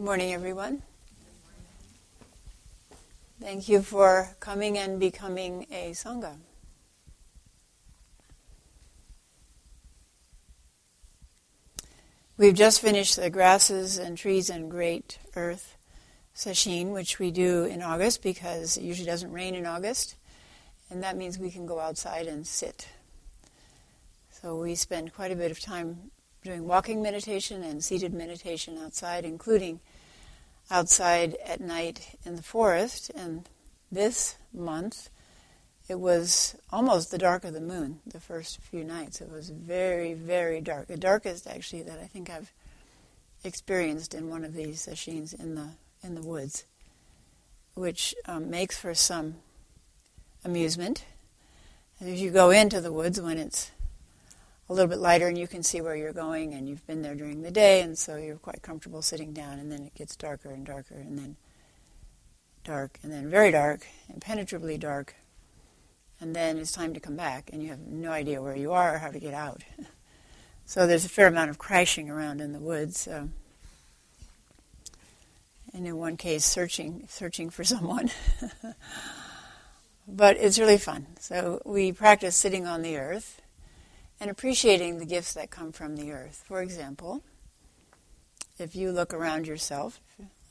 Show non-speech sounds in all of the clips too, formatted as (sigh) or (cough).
Good morning, everyone. Thank you for coming and becoming a Sangha. We've just finished the grasses and trees and great earth sesshin, which we do in August because it usually doesn't rain in August, and that means we can go outside and sit. So we spend quite a bit of time doing walking meditation and seated meditation outside, including outside at night in the forest. And this month, it was almost the dark of the moon the first few nights. It was very, very dark. The darkest, actually, that I think I've experienced in one of these sesshins in the in the woods, which um, makes for some amusement. As you go into the woods when it's a little bit lighter and you can see where you're going and you've been there during the day and so you're quite comfortable sitting down and then it gets darker and darker and then dark and then very dark, impenetrably dark, and then it's time to come back and you have no idea where you are or how to get out. (laughs) so there's a fair amount of crashing around in the woods. And in one case, searching searching for (laughs) someone. but it's really fun. So we practice sitting on the earth and appreciating the gifts that come from the earth. For example, if you look around yourself,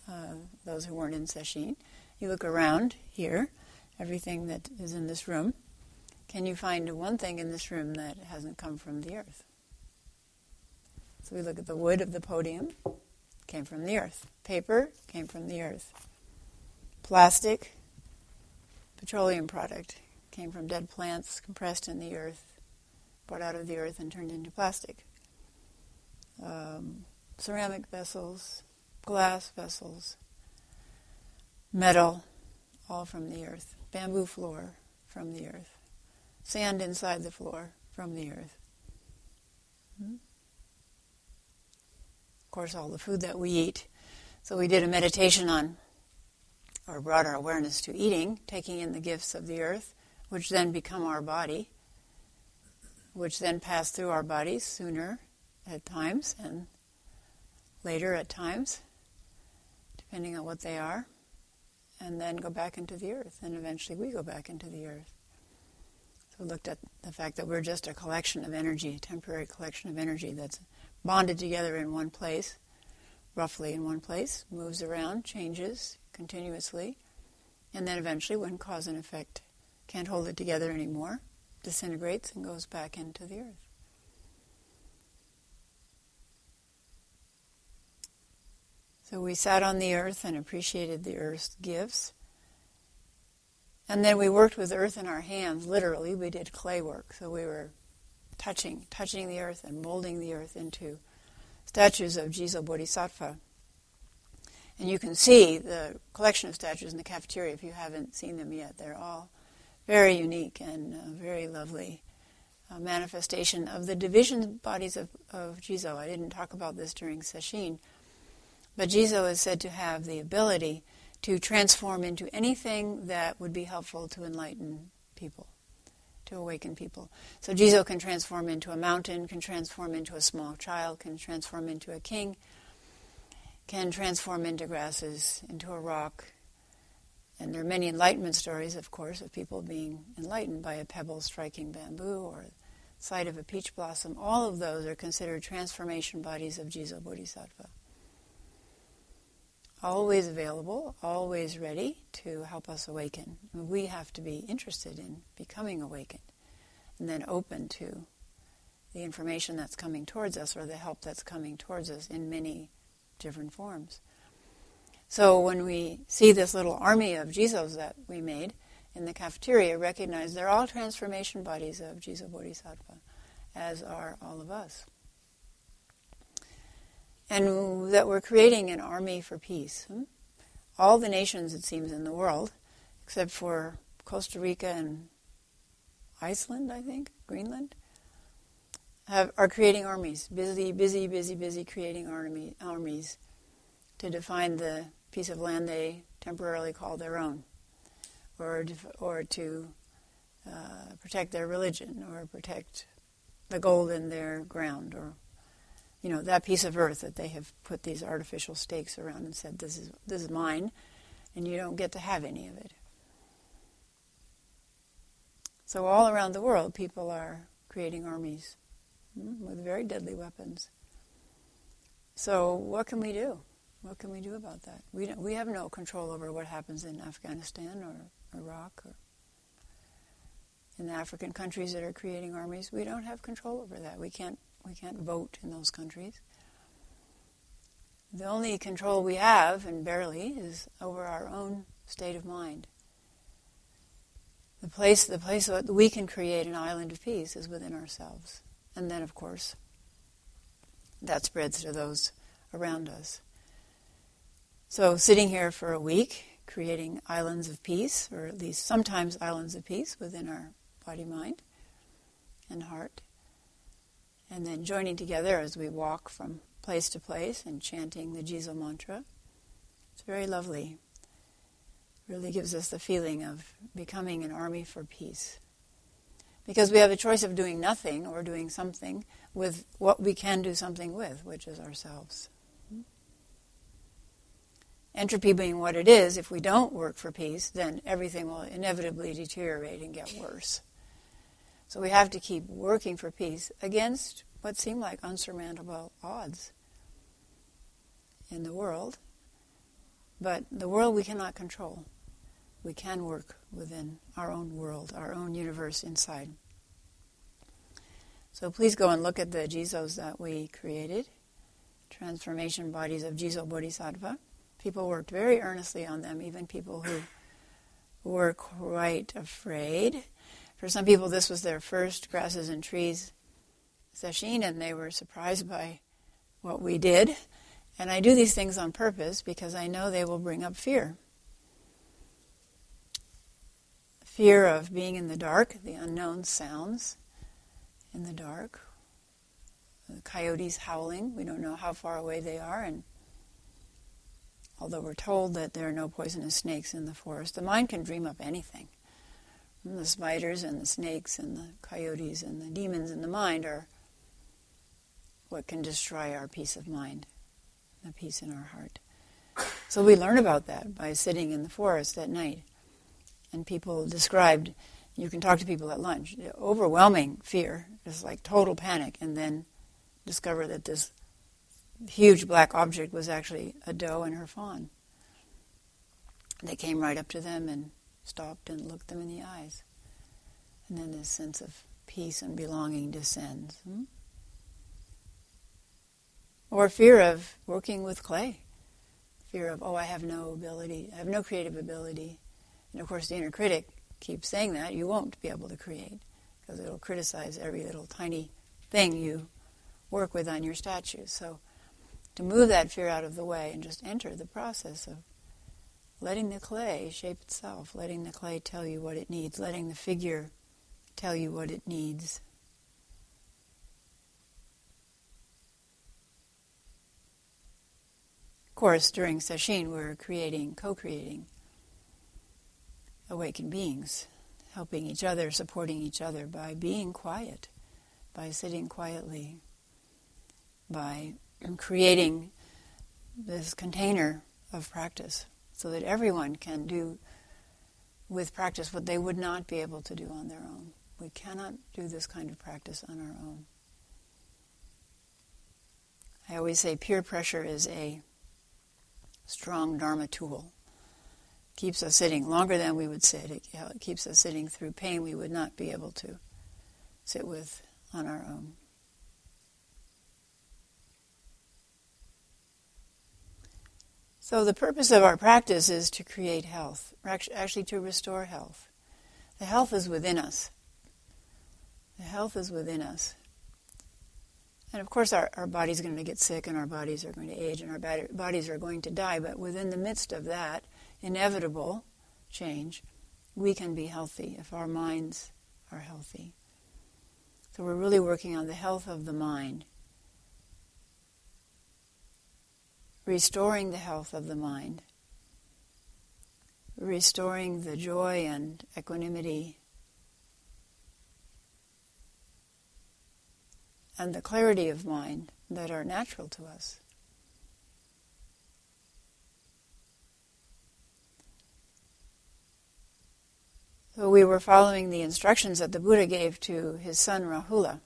uh, those who weren't in Sesshin, you look around here, everything that is in this room, can you find one thing in this room that hasn't come from the earth? So we look at the wood of the podium, came from the earth. Paper came from the earth. Plastic, petroleum product, came from dead plants compressed in the earth brought out of the earth and turned into plastic. Um, ceramic vessels, glass vessels, metal, all from the earth. Bamboo floor from the earth. Sand inside the floor from the earth. Hmm? Of course, all the food that we eat. So we did a meditation on, or brought our awareness to eating, taking in the gifts of the earth, which then become our body which then pass through our bodies sooner at times and later at times, depending on what they are, and then go back into the earth, and eventually we go back into the earth. So we looked at the fact that we're just a collection of energy, a temporary collection of energy that's bonded together in one place, roughly in one place, moves around, changes continuously, and then eventually, when cause and effect can't hold it together anymore, disintegrates and goes back into the earth. So we sat on the earth and appreciated the earth's gifts. And then we worked with earth in our hands, literally. We did clay work. So we were touching, touching the earth and molding the earth into statues of Jizo Bodhisattva. And you can see the collection of statues in the cafeteria if you haven't seen them yet. They're all very unique and uh, very lovely uh, manifestation of the division bodies of, of Jizo. I didn't talk about this during Sesshin, but Jizo is said to have the ability to transform into anything that would be helpful to enlighten people, to awaken people. So Jizo can transform into a mountain, can transform into a small child, can transform into a king, can transform into grasses, into a rock, and there are many enlightenment stories, of course, of people being enlightened by a pebble striking bamboo or sight of a peach blossom. All of those are considered transformation bodies of Jizo Bodhisattva. Always available, always ready to help us awaken. We have to be interested in becoming awakened and then open to the information that's coming towards us or the help that's coming towards us in many different forms. So when we see this little army of Jizos that we made in the cafeteria, recognize they're all transformation bodies of Jizo Bodhisattva, as are all of us. And that we're creating an army for peace. Hmm? All the nations, it seems, in the world, except for Costa Rica and Iceland, I think, Greenland, have, are creating armies, busy, busy, busy, busy creating army, armies to define the piece of land they temporarily call their own, or to, or to uh, protect their religion, or protect the gold in their ground, or you know, that piece of earth that they have put these artificial stakes around and said, this is, this is mine, and you don't get to have any of it. So, all around the world, people are creating armies hmm, with very deadly weapons. So, what can we do? What can we do about that? We, we have no control over what happens in Afghanistan or Iraq or in the African countries that are creating armies. We don't have control over that. We can't, we can't vote in those countries. The only control we have, and barely, is over our own state of mind. The place, the place that we can create an island of peace is within ourselves. And then, of course, that spreads to those around us. So, sitting here for a week, creating islands of peace, or at least sometimes islands of peace within our body, mind, and heart. And then joining together as we walk from place to place and chanting the Jizo mantra. It's very lovely. Really gives us the feeling of becoming an army for peace. Because we have a choice of doing nothing or doing something with what we can do something with, which is ourselves. Entropy being what it is, if we don't work for peace, then everything will inevitably deteriorate and get worse. So we have to keep working for peace against what seem like unsurmountable odds in the world. But the world we cannot control. We can work within our own world, our own universe inside. So please go and look at the Jizos that we created, transformation bodies of Jizo Bodhisattva. People worked very earnestly on them, even people who were quite afraid for some people, this was their first grasses and trees session, and they were surprised by what we did. And I do these things on purpose because I know they will bring up fear. Fear of being in the dark, the unknown sounds in the dark, the coyotes howling. We don't know how far away they are, and although we're told that there are no poisonous snakes in the forest, the mind can dream up anything. And the spiders and the snakes and the coyotes and the demons in the mind are what can destroy our peace of mind, the peace in our heart. So we learn about that by sitting in the forest at night. And people described, you can talk to people at lunch, overwhelming fear, just like total panic, and then discover that this huge black object was actually a doe and her fawn. They came right up to them and stopped and looked them in the eyes. And then this sense of peace and belonging descends. Hmm? Or fear of working with clay. Fear of, oh, I have no ability, I have no creative ability. And of course, the inner critic keeps saying that. You won't be able to create because it'll criticize every little tiny thing you work with on your statues. So, to move that fear out of the way and just enter the process of letting the clay shape itself, letting the clay tell you what it needs, letting the figure tell you what it needs. Of course, during Sesshin, we're creating, co creating awakened beings, helping each other, supporting each other by being quiet, by sitting quietly, by creating this container of practice so that everyone can do with practice what they would not be able to do on their own. We cannot do this kind of practice on our own. I always say peer pressure is a strong Dharma tool. It keeps us sitting longer than we would sit. It, it keeps us sitting through pain we would not be able to sit with on our own. So, the purpose of our practice is to create health, actually, to restore health. The health is within us. The health is within us. And of course, our, our body's going to get sick and our bodies are going to age and our bodies are going to die, but within the midst of that inevitable change, we can be healthy if our minds are healthy. So, we're really working on the health of the mind restoring the health of the mind, restoring the joy and equanimity and the clarity of mind that are natural to us. So we were following the instructions that the Buddha gave to his son Rahula.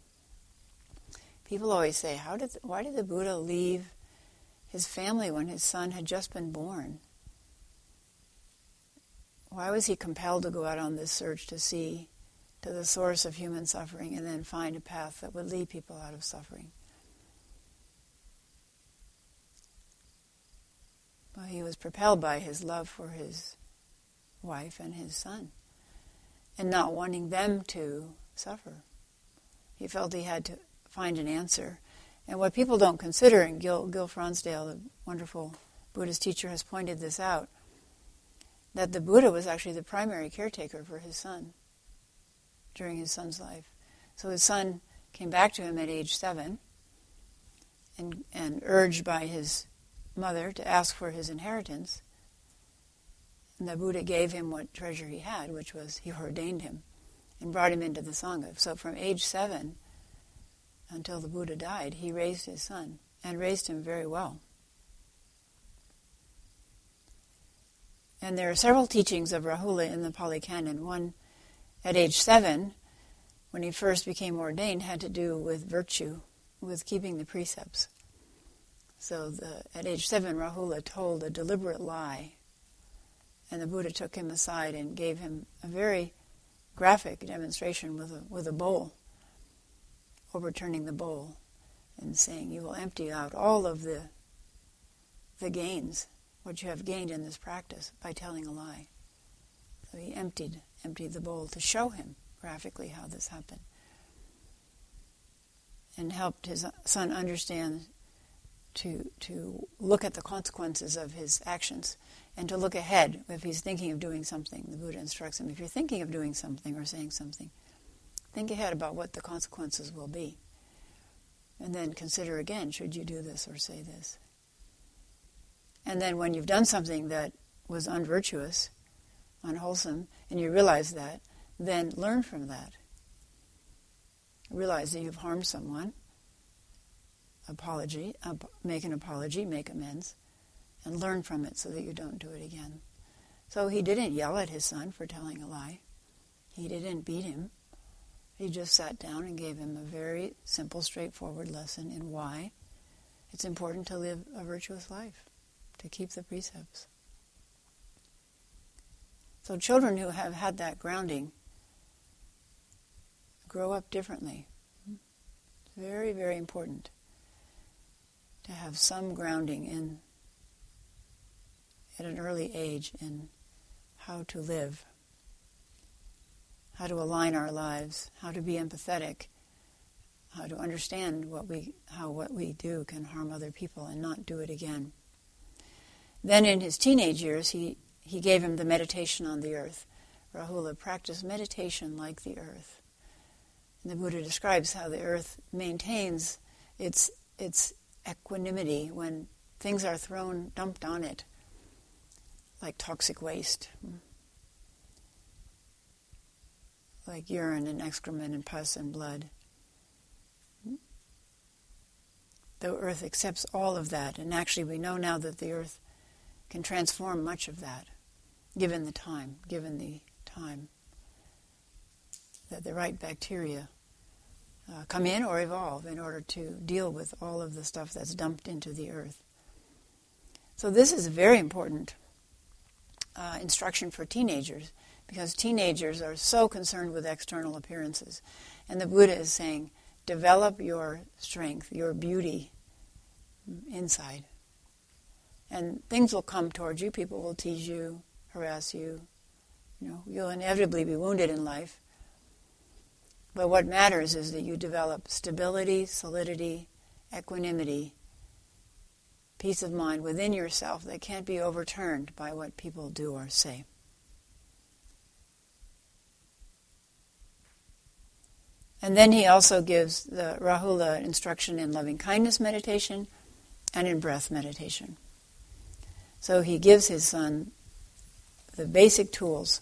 People always say, "How did? Why did the Buddha leave his family when his son had just been born? Why was he compelled to go out on this search to see to the source of human suffering and then find a path that would lead people out of suffering?" Well, he was propelled by his love for his wife and his son and not wanting them to suffer. He felt he had to find an answer. And what people don't consider, and Gil, Gil Fronsdal, the wonderful Buddhist teacher, has pointed this out, that the Buddha was actually the primary caretaker for his son during his son's life. So his son came back to him at age seven and, and urged by his mother to ask for his inheritance. And the Buddha gave him what treasure he had, which was he ordained him and brought him into the Sangha. So from age seven until the Buddha died, he raised his son and raised him very well. And there are several teachings of Rahula in the Pali Canon. One at age seven, when he first became ordained, had to do with virtue, with keeping the precepts. So the, at age seven, Rahula told a deliberate lie and the Buddha took him aside and gave him a very graphic demonstration with a, with a bowl, overturning the bowl and saying, You will empty out all of the, the gains, what you have gained in this practice, by telling a lie. So he emptied, emptied the bowl to show him graphically how this happened. And helped his son understand to, to look at the consequences of his actions and to look ahead if he's thinking of doing something. The Buddha instructs him if you're thinking of doing something or saying something, think ahead about what the consequences will be. And then consider again should you do this or say this? And then when you've done something that was unvirtuous, unwholesome, and you realize that, then learn from that. Realize that you've harmed someone. Apology, make an apology, make amends and learn from it so that you don't do it again. So he didn't yell at his son for telling a lie. He didn't beat him. He just sat down and gave him a very simple, straightforward lesson in why it's important to live a virtuous life, to keep the precepts. So children who have had that grounding grow up differently. It's very, very important to have some grounding in at an early age in how to live, how to align our lives, how to be empathetic, how to understand what we, how what we do can harm other people and not do it again. Then in his teenage years, he, he gave him the meditation on the earth. Rahula practiced meditation like the earth. And the Buddha describes how the earth maintains its, its equanimity when things are thrown, dumped on it like toxic waste, like urine and excrement and pus and blood. The earth accepts all of that, and actually, we know now that the earth can transform much of that, given the time, given the time that the right bacteria uh, come in or evolve in order to deal with all of the stuff that's dumped into the earth. So, this is very important uh, instruction for teenagers because teenagers are so concerned with external appearances. And the Buddha is saying, develop your strength, your beauty inside. And things will come towards you. People will tease you, harass you. You know, you'll inevitably be wounded in life. But what matters is that you develop stability, solidity, equanimity, peace of mind within yourself that can't be overturned by what people do or say. And then he also gives the Rahula instruction in loving kindness meditation and in breath meditation. So he gives his son the basic tools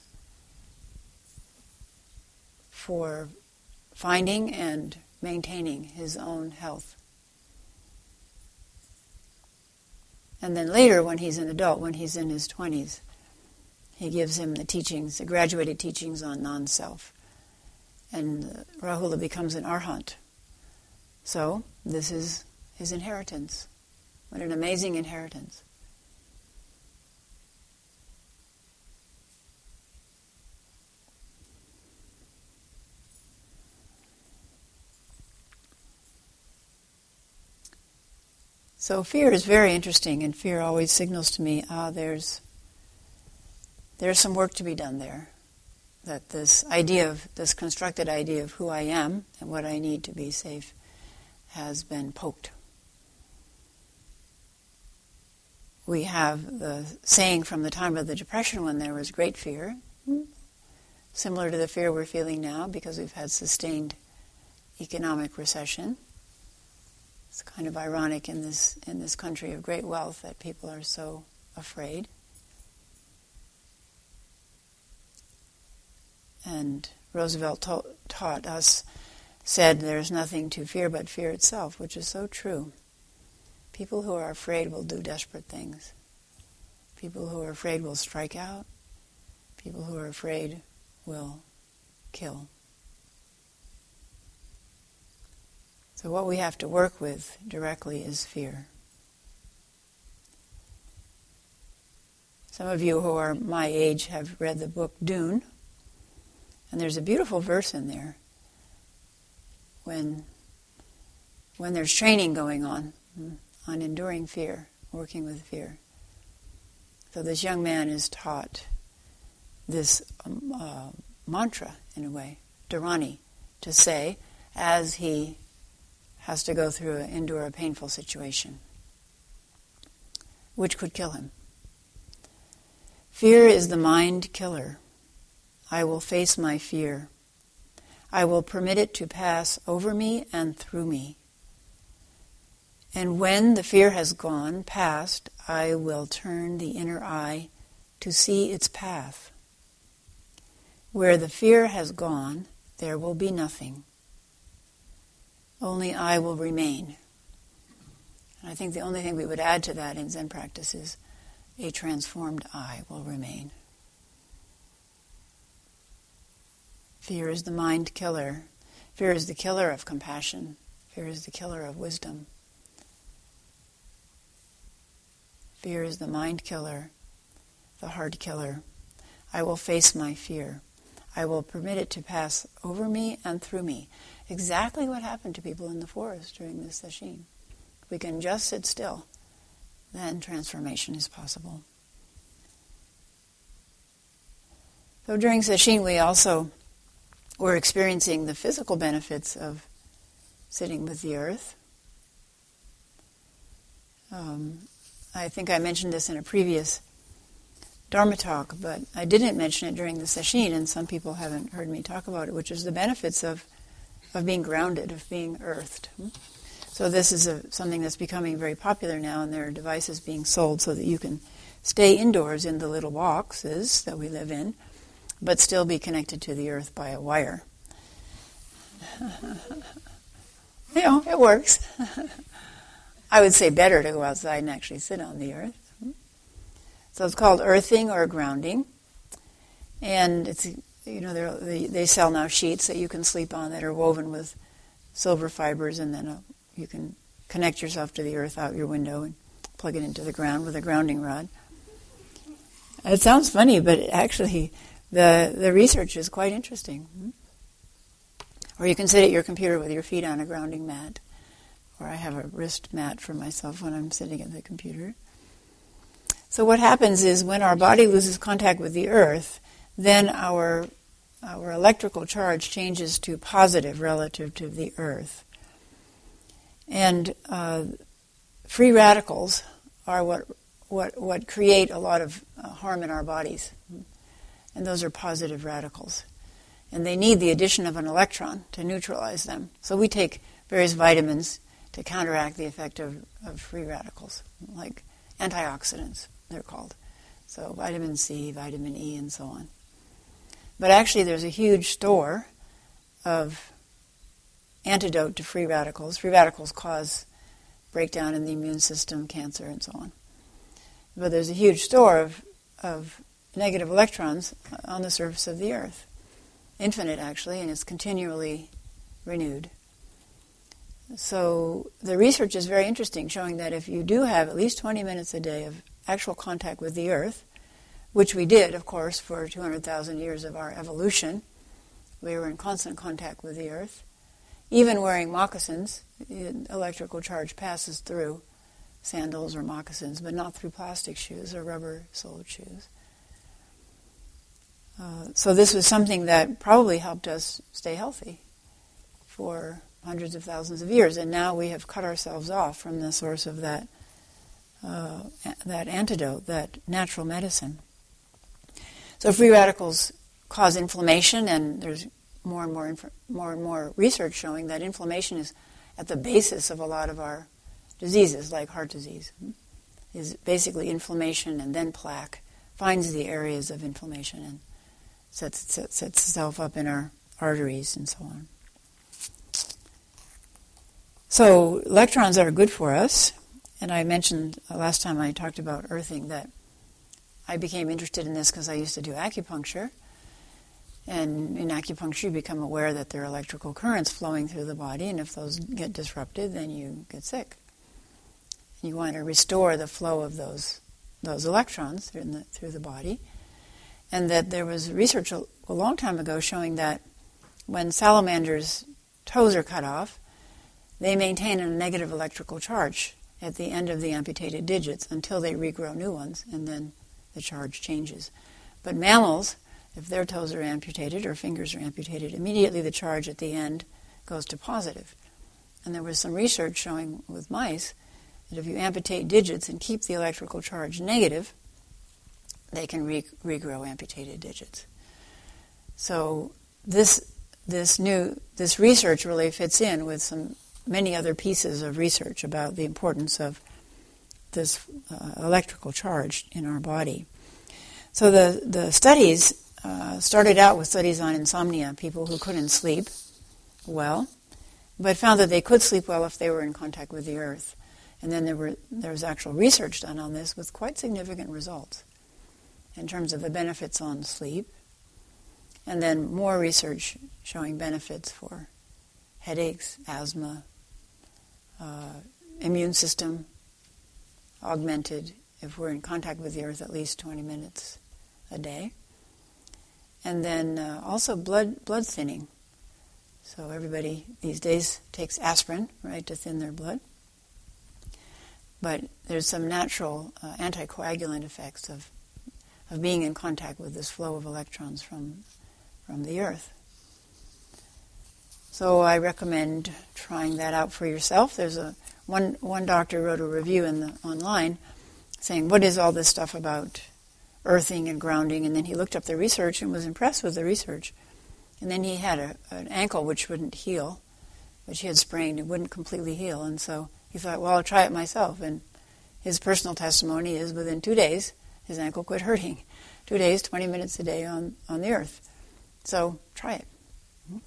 for finding and maintaining his own health. And then later, when he's an adult, when he's in his 20s, he gives him the teachings, the graduated teachings on non self. And Rahula becomes an arhat. So, this is his inheritance. What an amazing inheritance. So fear is very interesting, and fear always signals to me, ah, there's there's some work to be done there. That this idea of this constructed idea of who I am and what I need to be safe has been poked. We have the saying from the time of the Depression when there was great fear, similar to the fear we're feeling now because we've had sustained economic recession. It's kind of ironic in this in this country of great wealth that people are so afraid. And Roosevelt ta- taught us, said, there's nothing to fear but fear itself, which is so true. People who are afraid will do desperate things. People who are afraid will strike out. People who are afraid will kill. So, what we have to work with directly is fear. Some of you who are my age have read the book Dune, and there's a beautiful verse in there when, when there's training going on, hmm, on enduring fear, working with fear. So, this young man is taught this um, uh, mantra, in a way, Dharani, to say as he has to go through, endure a painful situation, which could kill him. Fear is the mind killer. I will face my fear. I will permit it to pass over me and through me. And when the fear has gone past, I will turn the inner eye to see its path. Where the fear has gone, there will be nothing. Only I will remain. And I think the only thing we would add to that in Zen practice is a transformed I will remain. Fear is the mind killer. Fear is the killer of compassion. Fear is the killer of wisdom. Fear is the mind killer, the heart killer. I will face my fear. I will permit it to pass over me and through me exactly what happened to people in the forest during this session. we can just sit still, then transformation is possible. So during session, we also were experiencing the physical benefits of sitting with the earth. Um, I think I mentioned this in a previous Dharma talk, but I didn't mention it during the sesshin, and some people haven't heard me talk about it, which is the benefits of of being grounded, of being earthed. So this is a, something that's becoming very popular now, and there are devices being sold so that you can stay indoors in the little boxes that we live in, but still be connected to the earth by a wire. (laughs) you know, it works. (laughs) I would say better to go outside and actually sit on the earth. So it's called earthing or grounding, and it's you know, they, they sell now sheets that you can sleep on that are woven with silver fibers, and then a, uh, you can connect yourself to the earth out your window and plug it into the ground with a grounding rod. It sounds funny, but actually, the the research is quite interesting. Hmm? Or you can sit at your computer with your feet on a grounding mat, or I have a wrist mat for myself when I'm sitting at the computer. So what happens is when our body loses contact with the earth, then our our electrical charge changes to positive relative to the Earth. And uh, free radicals are what, what, what create a lot of uh, harm in our bodies. And those are positive radicals. And they need the addition of an electron to neutralize them. So we take various vitamins to counteract the effect of, of free radicals, like antioxidants, they're called. So vitamin C, vitamin E, and so on. But actually, there's a huge store of antidote to free radicals. Free radicals cause breakdown in the immune system, cancer, and so on. But there's a huge store of, of negative electrons on the surface of the Earth. Infinite, actually, and it's continually renewed. So the research is very interesting, showing that if you do have at least 20 minutes a day of actual contact with the Earth, which we did, of course, for 200,000 years of our evolution, we were in constant contact with the Earth. Even wearing moccasins, electrical charge passes through sandals or moccasins, but not through plastic shoes or rubber soled shoes. Uh, so this was something that probably helped us stay healthy for hundreds of thousands of years, and now we have cut ourselves off from the source of that uh, that antidote, that natural medicine. So free radicals cause inflammation, and there's more and more inf- more and more research showing that inflammation is at the basis of a lot of our diseases, like heart disease. Is basically inflammation and then plaque finds the areas of inflammation and sets, sets, sets itself up in our arteries and so on. So electrons are good for us, and I mentioned last time I talked about earthing that I became interested in this because I used to do acupuncture. And in acupuncture, you become aware that there are electrical currents flowing through the body, and if those get disrupted, then you get sick. You want to restore the flow of those those electrons through the, through the body, and that there was research a, a long time ago showing that when salamanders' toes are cut off, they maintain a negative electrical charge at the end of the amputated digits until they regrow new ones, and then the charge changes. But mammals, if their toes are amputated or fingers are amputated, immediately the charge at the end goes to positive. And there was some research showing with mice that if you amputate digits and keep the electrical charge negative, they can re- regrow amputated digits. So this this new this research really fits in with some many other pieces of research about the importance of this uh, electrical charge in our body. So the, the studies uh, started out with studies on insomnia, people who couldn't sleep well, but found that they could sleep well if they were in contact with the earth. And then there, were, there was actual research done on this with quite significant results in terms of the benefits on sleep, and then more research showing benefits for headaches, asthma, uh, immune system augmented if we're in contact with the earth at least 20 minutes a day. And then uh, also blood blood thinning. So everybody these days takes aspirin, right, to thin their blood. But there's some natural uh, anticoagulant effects of of being in contact with this flow of electrons from from the earth. So I recommend trying that out for yourself. There's a one one doctor wrote a review in the online saying, "What is all this stuff about earthing and grounding?" And then he looked up the research and was impressed with the research. And then he had a, an ankle which wouldn't heal, which he had sprained. and wouldn't completely heal, and so he thought, "Well, I'll try it myself." And his personal testimony is, within two days, his ankle quit hurting. Two days, 20 minutes a day on, on the earth. So try it.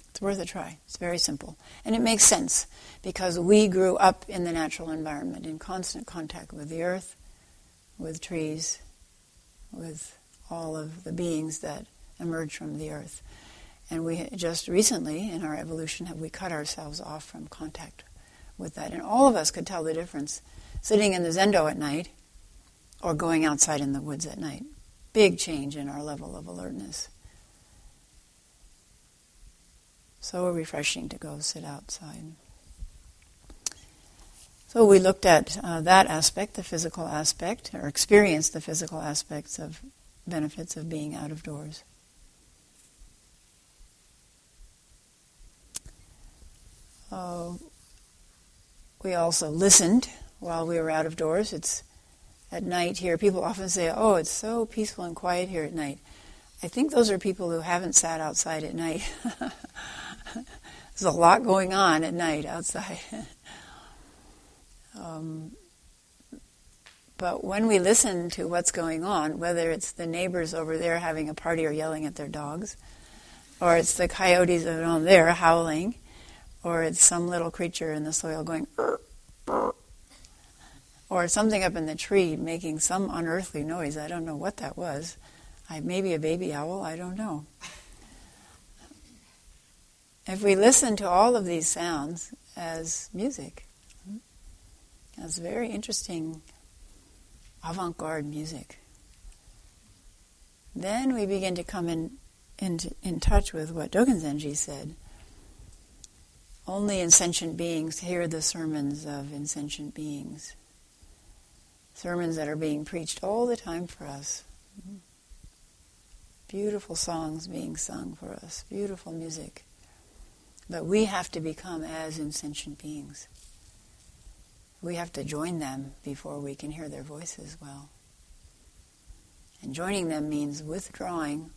It's worth a try. It's very simple. And it makes sense because we grew up in the natural environment, in constant contact with the earth, with trees, with all of the beings that emerge from the earth. And we just recently, in our evolution, have we cut ourselves off from contact with that. And all of us could tell the difference sitting in the zendo at night or going outside in the woods at night. Big change in our level of alertness. So refreshing to go sit outside. So we looked at uh, that aspect, the physical aspect, or experienced the physical aspects of benefits of being out of doors. Uh, we also listened while we were out of doors. It's at night here. People often say, "Oh, it's so peaceful and quiet here at night." I think those are people who haven't sat outside at night. (laughs) There's a lot going on at night outside. (laughs) um, but when we listen to what's going on, whether it's the neighbors over there having a party or yelling at their dogs, or it's the coyotes on there howling, or it's some little creature in the soil going. Or something up in the tree making some unearthly noise. I don't know what that was. I, maybe a baby owl, I don't know. If we listen to all of these sounds as music, as very interesting avant garde music, then we begin to come in, in, in touch with what Dogen Zenji said. Only insentient beings hear the sermons of insentient beings. Sermons that are being preached all the time for us. Beautiful songs being sung for us, beautiful music. But we have to become as insentient beings. We have to join them before we can hear their voices well. And joining them means withdrawing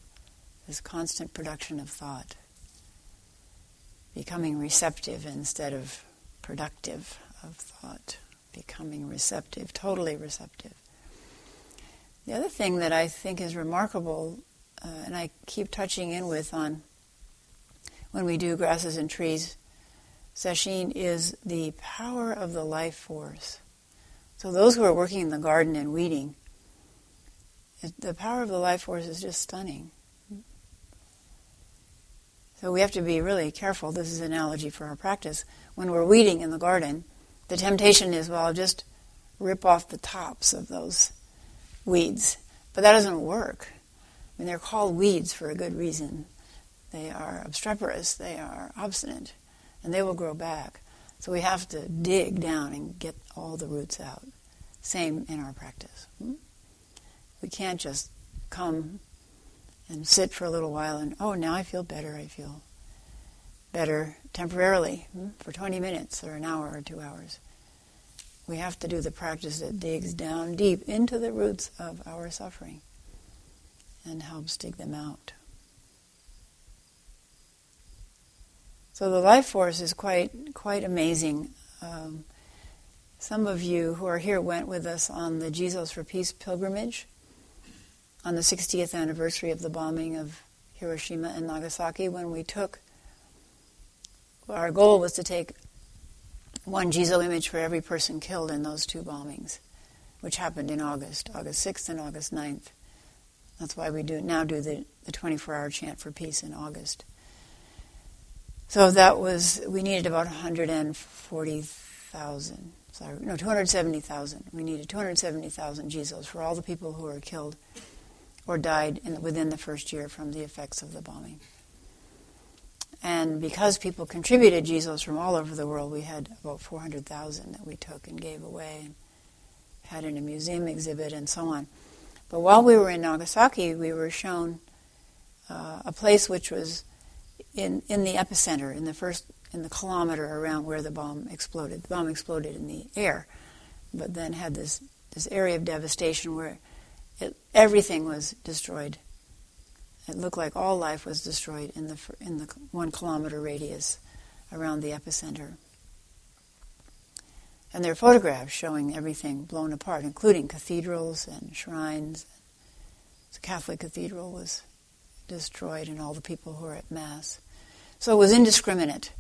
this constant production of thought, becoming receptive instead of productive of thought, becoming receptive, totally receptive. The other thing that I think is remarkable, uh, and I keep touching in with on when we do grasses and trees, sesshin is the power of the life force. So those who are working in the garden and weeding, the power of the life force is just stunning. So we have to be really careful. This is an analogy for our practice. When we're weeding in the garden, the temptation is, well, I'll just rip off the tops of those weeds. But that doesn't work. I mean, they're called weeds for a good reason. They are obstreperous, they are obstinate, and they will grow back. So we have to dig down and get all the roots out. Same in our practice. Hmm? We can't just come and sit for a little while and, oh, now I feel better, I feel better temporarily for 20 minutes or an hour or two hours. We have to do the practice that digs down deep into the roots of our suffering and helps dig them out. So the life force is quite quite amazing. Um, some of you who are here went with us on the Jizos for Peace pilgrimage on the 60th anniversary of the bombing of Hiroshima and Nagasaki when we took our goal was to take one Jizo image for every person killed in those two bombings, which happened in August, August 6th and August 9th. That's why we do now do the, the 24-hour chant for peace in August. So that was we needed about 140,000. Sorry, no, 270,000. We needed 270,000 Jizos for all the people who were killed or died in, within the first year from the effects of the bombing. And because people contributed Jizos from all over the world, we had about 400,000 that we took and gave away and had in a museum exhibit and so on. But while we were in Nagasaki, we were shown uh, a place which was in, in the epicenter, in the first, in the kilometer around where the bomb exploded. The bomb exploded in the air, but then had this, this area of devastation where it, everything was destroyed. It looked like all life was destroyed in the in the one kilometer radius around the epicenter. And there are photographs showing everything blown apart, including cathedrals and shrines. The Catholic cathedral was destroyed, and all the people who were at mass. So it was indiscriminate.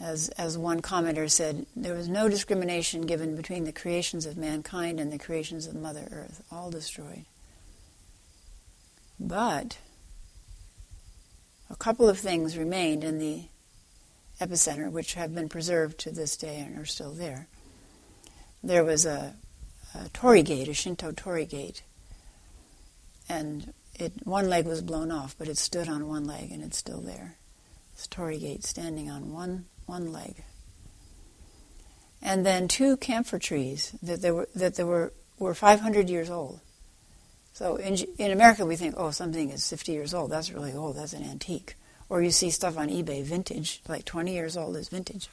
As, as one commenter said, there was no discrimination given between the creations of mankind and the creations of Mother Earth, all destroyed. But a couple of things remained in the epicenter, which have been preserved to this day and are still there. There was a, a torii gate, a Shinto torii gate, and it, one leg was blown off, but it stood on one leg and it's still there. This torii gate standing on one one leg. And then two camphor trees that there were that there were were 500 years old. So in in America we think, oh, something is 50 years old. That's really old. That's an antique. Or you see stuff on eBay, vintage, like 20 years old is vintage.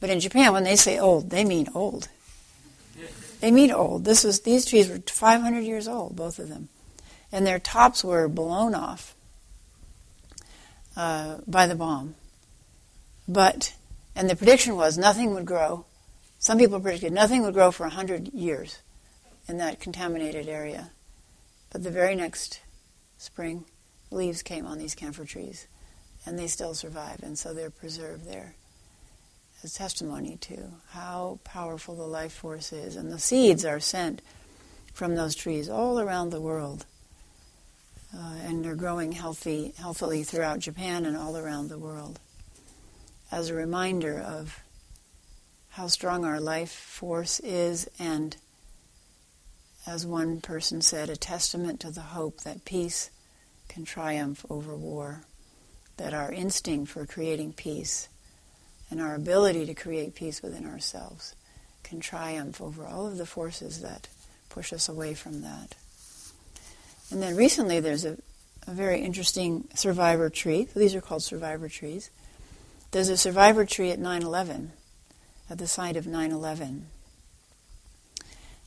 But in Japan, when they say old, they mean old. They mean old. This was these trees were 500 years old, both of them, and their tops were blown off uh, by the bomb. But, and the prediction was nothing would grow. Some people predicted nothing would grow for 100 years in that contaminated area. But the very next spring, leaves came on these camphor trees. and they still survive, and so they're preserved there as testimony to how powerful the life force is. And the seeds are sent from those trees all around the world. Uh, and they're growing healthy, healthily throughout Japan and all around the world as a reminder of how strong our life force is and as one person said, a testament to the hope that peace can triumph over war, that our instinct for creating peace and our ability to create peace within ourselves can triumph over all of the forces that push us away from that. And then recently there's a, a very interesting survivor tree. These are called survivor trees. There's a survivor tree at 9 11, at the site of 9 11.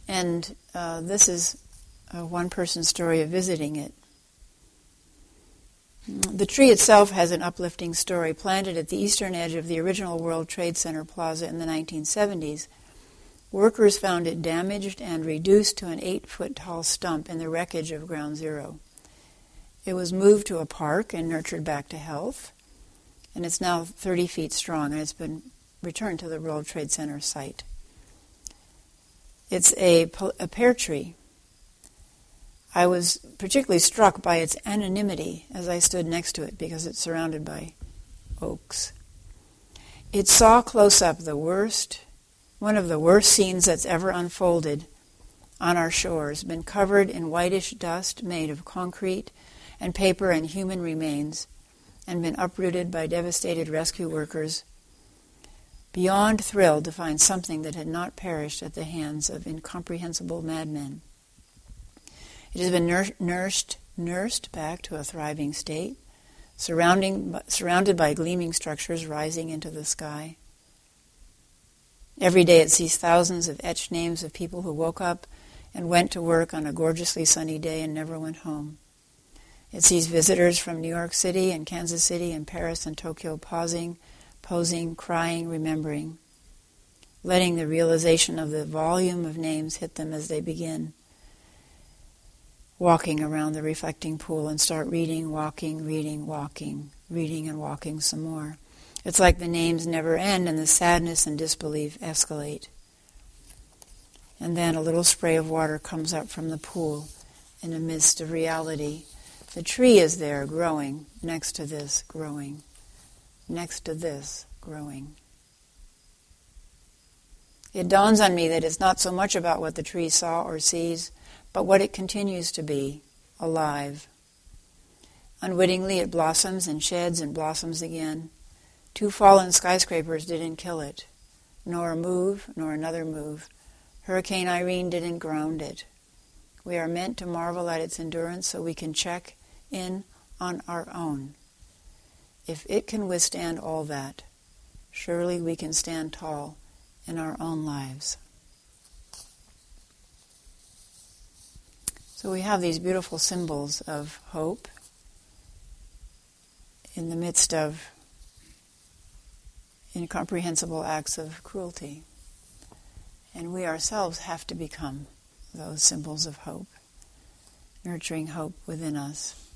And uh, this is a one person story of visiting it. The tree itself has an uplifting story. Planted at the eastern edge of the original World Trade Center plaza in the 1970s, workers found it damaged and reduced to an eight foot tall stump in the wreckage of Ground Zero. It was moved to a park and nurtured back to health, and it's now 30 feet strong and it's been returned to the World Trade Center site. It's a, a pear tree I was particularly struck by its anonymity as I stood next to it because it's surrounded by oaks. It saw close up the worst, one of the worst scenes that's ever unfolded on our shores, been covered in whitish dust made of concrete and paper and human remains, and been uprooted by devastated rescue workers. Beyond thrilled to find something that had not perished at the hands of incomprehensible madmen. It has been nursed, nursed back to a thriving state, surrounding, surrounded by gleaming structures rising into the sky. Every day it sees thousands of etched names of people who woke up and went to work on a gorgeously sunny day and never went home. It sees visitors from New York City and Kansas City and Paris and Tokyo pausing, posing, crying, remembering, letting the realization of the volume of names hit them as they begin walking around the reflecting pool and start reading, walking, reading, walking, reading and walking some more. It's like the names never end and the sadness and disbelief escalate. And then a little spray of water comes up from the pool in the midst of reality. The tree is there growing next to this, growing, next to this, growing. It dawns on me that it's not so much about what the tree saw or sees but what it continues to be alive. Unwittingly, it blossoms and sheds and blossoms again. Two fallen skyscrapers didn't kill it, nor a move, nor another move. Hurricane Irene didn't ground it. We are meant to marvel at its endurance so we can check in on our own. If it can withstand all that, surely we can stand tall in our own lives. So we have these beautiful symbols of hope in the midst of incomprehensible acts of cruelty. And we ourselves have to become those symbols of hope, nurturing hope within us.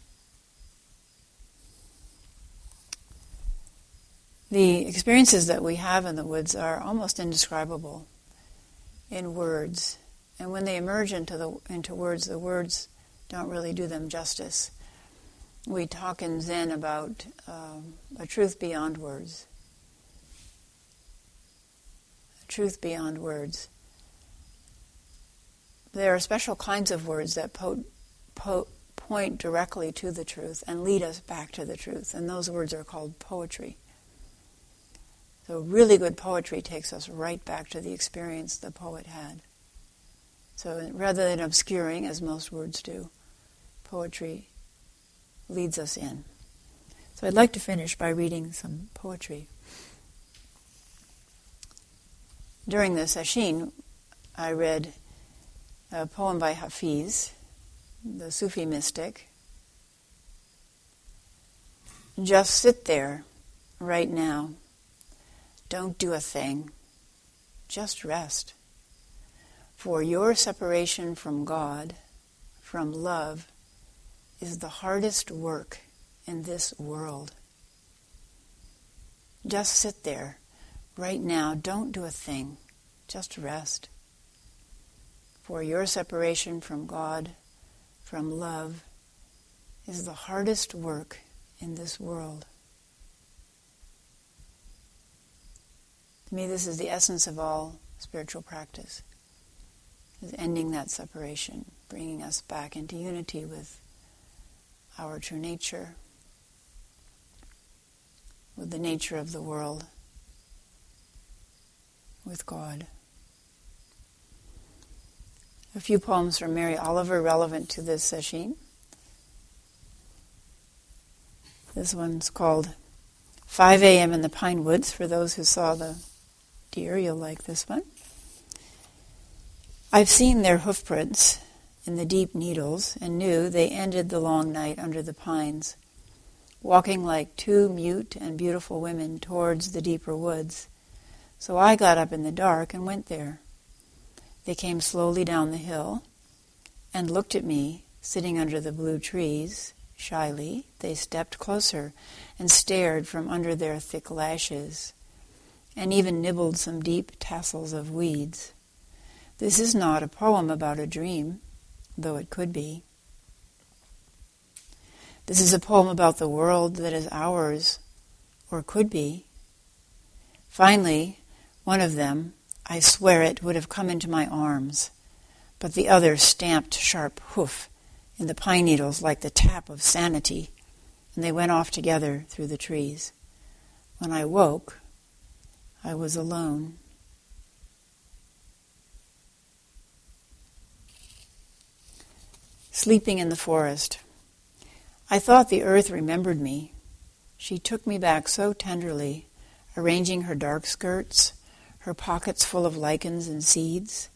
The experiences that we have in the woods are almost indescribable in words. And when they emerge into, the, into words, the words don't really do them justice. We talk in Zen about um, a truth beyond words. A truth beyond words. There are special kinds of words that po- po- point directly to the truth and lead us back to the truth, and those words are called poetry. So, really good poetry takes us right back to the experience the poet had. So rather than obscuring, as most words do, poetry leads us in. So I'd like to finish by reading some poetry. During the sesshin, I read a poem by Hafiz, the Sufi mystic. Just sit there right now. Don't do a thing. Just rest. For your separation from God, from love, is the hardest work in this world. Just sit there right now. Don't do a thing. Just rest. For your separation from God, from love, is the hardest work in this world. To me, this is the essence of all spiritual practice, is ending that separation, bringing us back into unity with our true nature, with the nature of the world, with God. A few poems from Mary Oliver relevant to this session. This one's called 5 a.m. in the Pine Woods. For those who saw the deer, you'll like this one. I've seen their hoofprints in the deep needles and knew they ended the long night under the pines, walking like two mute and beautiful women towards the deeper woods. So I got up in the dark and went there. They came slowly down the hill and looked at me sitting under the blue trees. Shyly, they stepped closer and stared from under their thick lashes, and even nibbled some deep tassels of weeds. This is not a poem about a dream, though it could be. This is a poem about the world that is ours, or could be. Finally, one of them, I swear it, would have come into my arms, but the other stamped sharp hoof in the pine needles like the tap of sanity, and they went off together through the trees. When I woke, I was alone. Sleeping in the forest. I thought the earth remembered me. She took me back so tenderly, arranging her dark skirts, her pockets full of lichens and seeds.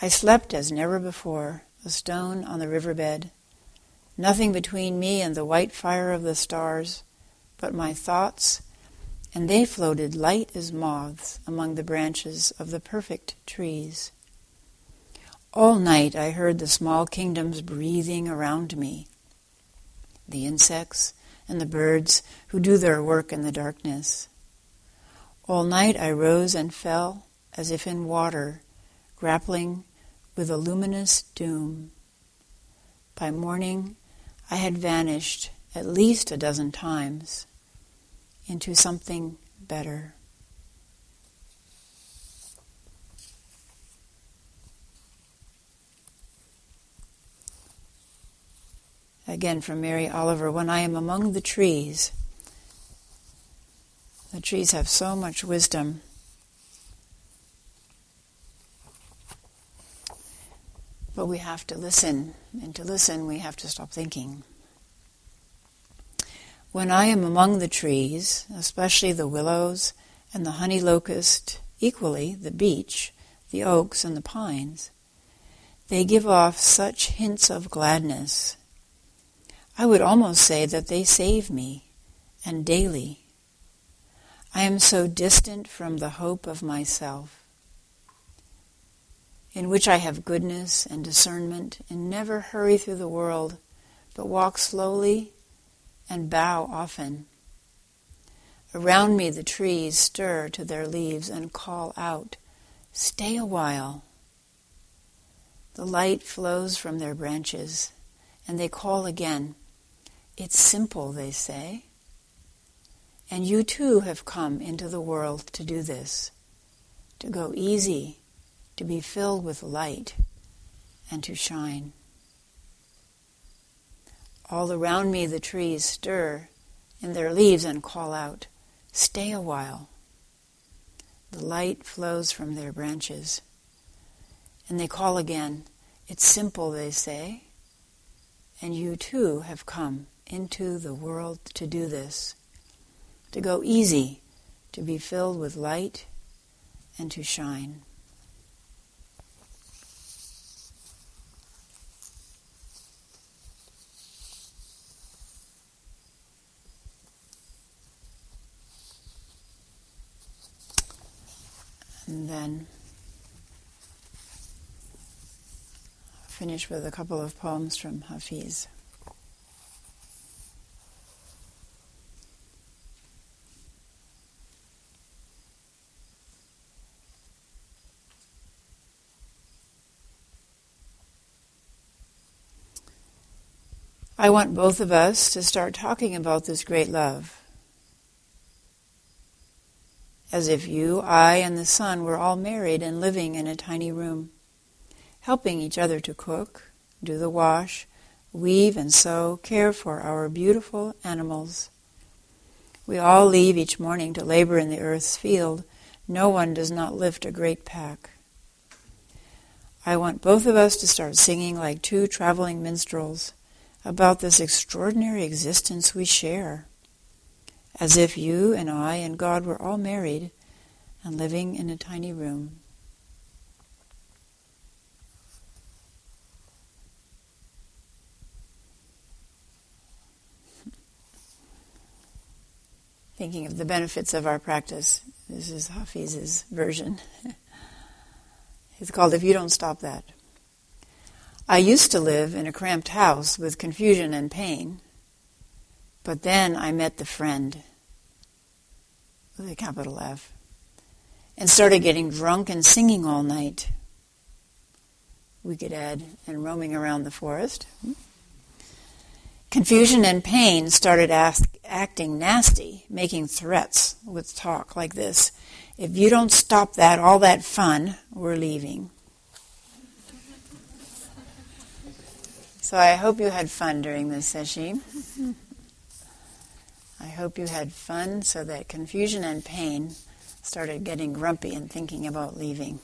I slept as never before, a stone on the riverbed, nothing between me and the white fire of the stars but my thoughts, and they floated light as moths among the branches of the perfect trees. All night I heard the small kingdoms breathing around me the insects and the birds who do their work in the darkness. All night I rose and fell as if in water, grappling with a luminous doom. By morning, I had vanished at least a dozen times into something better. Again from Mary Oliver When I am among the trees, the trees have so much wisdom But we have to listen, and to listen, we have to stop thinking. When I am among the trees, especially the willows and the honey locust, equally the beech, the oaks, and the pines, they give off such hints of gladness. I would almost say that they save me, and daily. I am so distant from the hope of myself in which I have goodness and discernment, and never hurry through the world, but walk slowly and bow often. Around me the trees stir to their leaves and call out, Stay a while. The light flows from their branches, and they call again. It's simple, they say. And you too have come into the world to do this, to go easy to be filled with light and to shine. All around me, the trees stir in their leaves and call out, Stay a while. The light flows from their branches. And they call again, It's simple, they say. And you too have come into the world to do this, to go easy, to be filled with light and to shine. then I'll finish with a couple of poems from Hafiz. I want both of us to start talking about this great love as if you, I, and the sun were all married and living in a tiny room, helping each other to cook, do the wash, weave and sew, care for our beautiful animals. We all leave each morning to labor in the earth's field. No one does not lift a great pack. I want both of us to start singing like two traveling minstrels about this extraordinary existence we share, as if you and I and God were all married and living in a tiny room. (laughs) Thinking of the benefits of our practice. This is Hafiz's version. (laughs) it's called If You Don't Stop That. I used to live in a cramped house with confusion and pain, but then I met the friend with a capital F and started getting drunk and singing all night. We could add, and roaming around the forest. Confusion and pain started ask, acting nasty, making threats with talk like this. If you don't stop that, all that fun, we're leaving. So I hope you had fun during this session. (laughs) I hope you had fun so that confusion and pain started getting grumpy and thinking about leaving.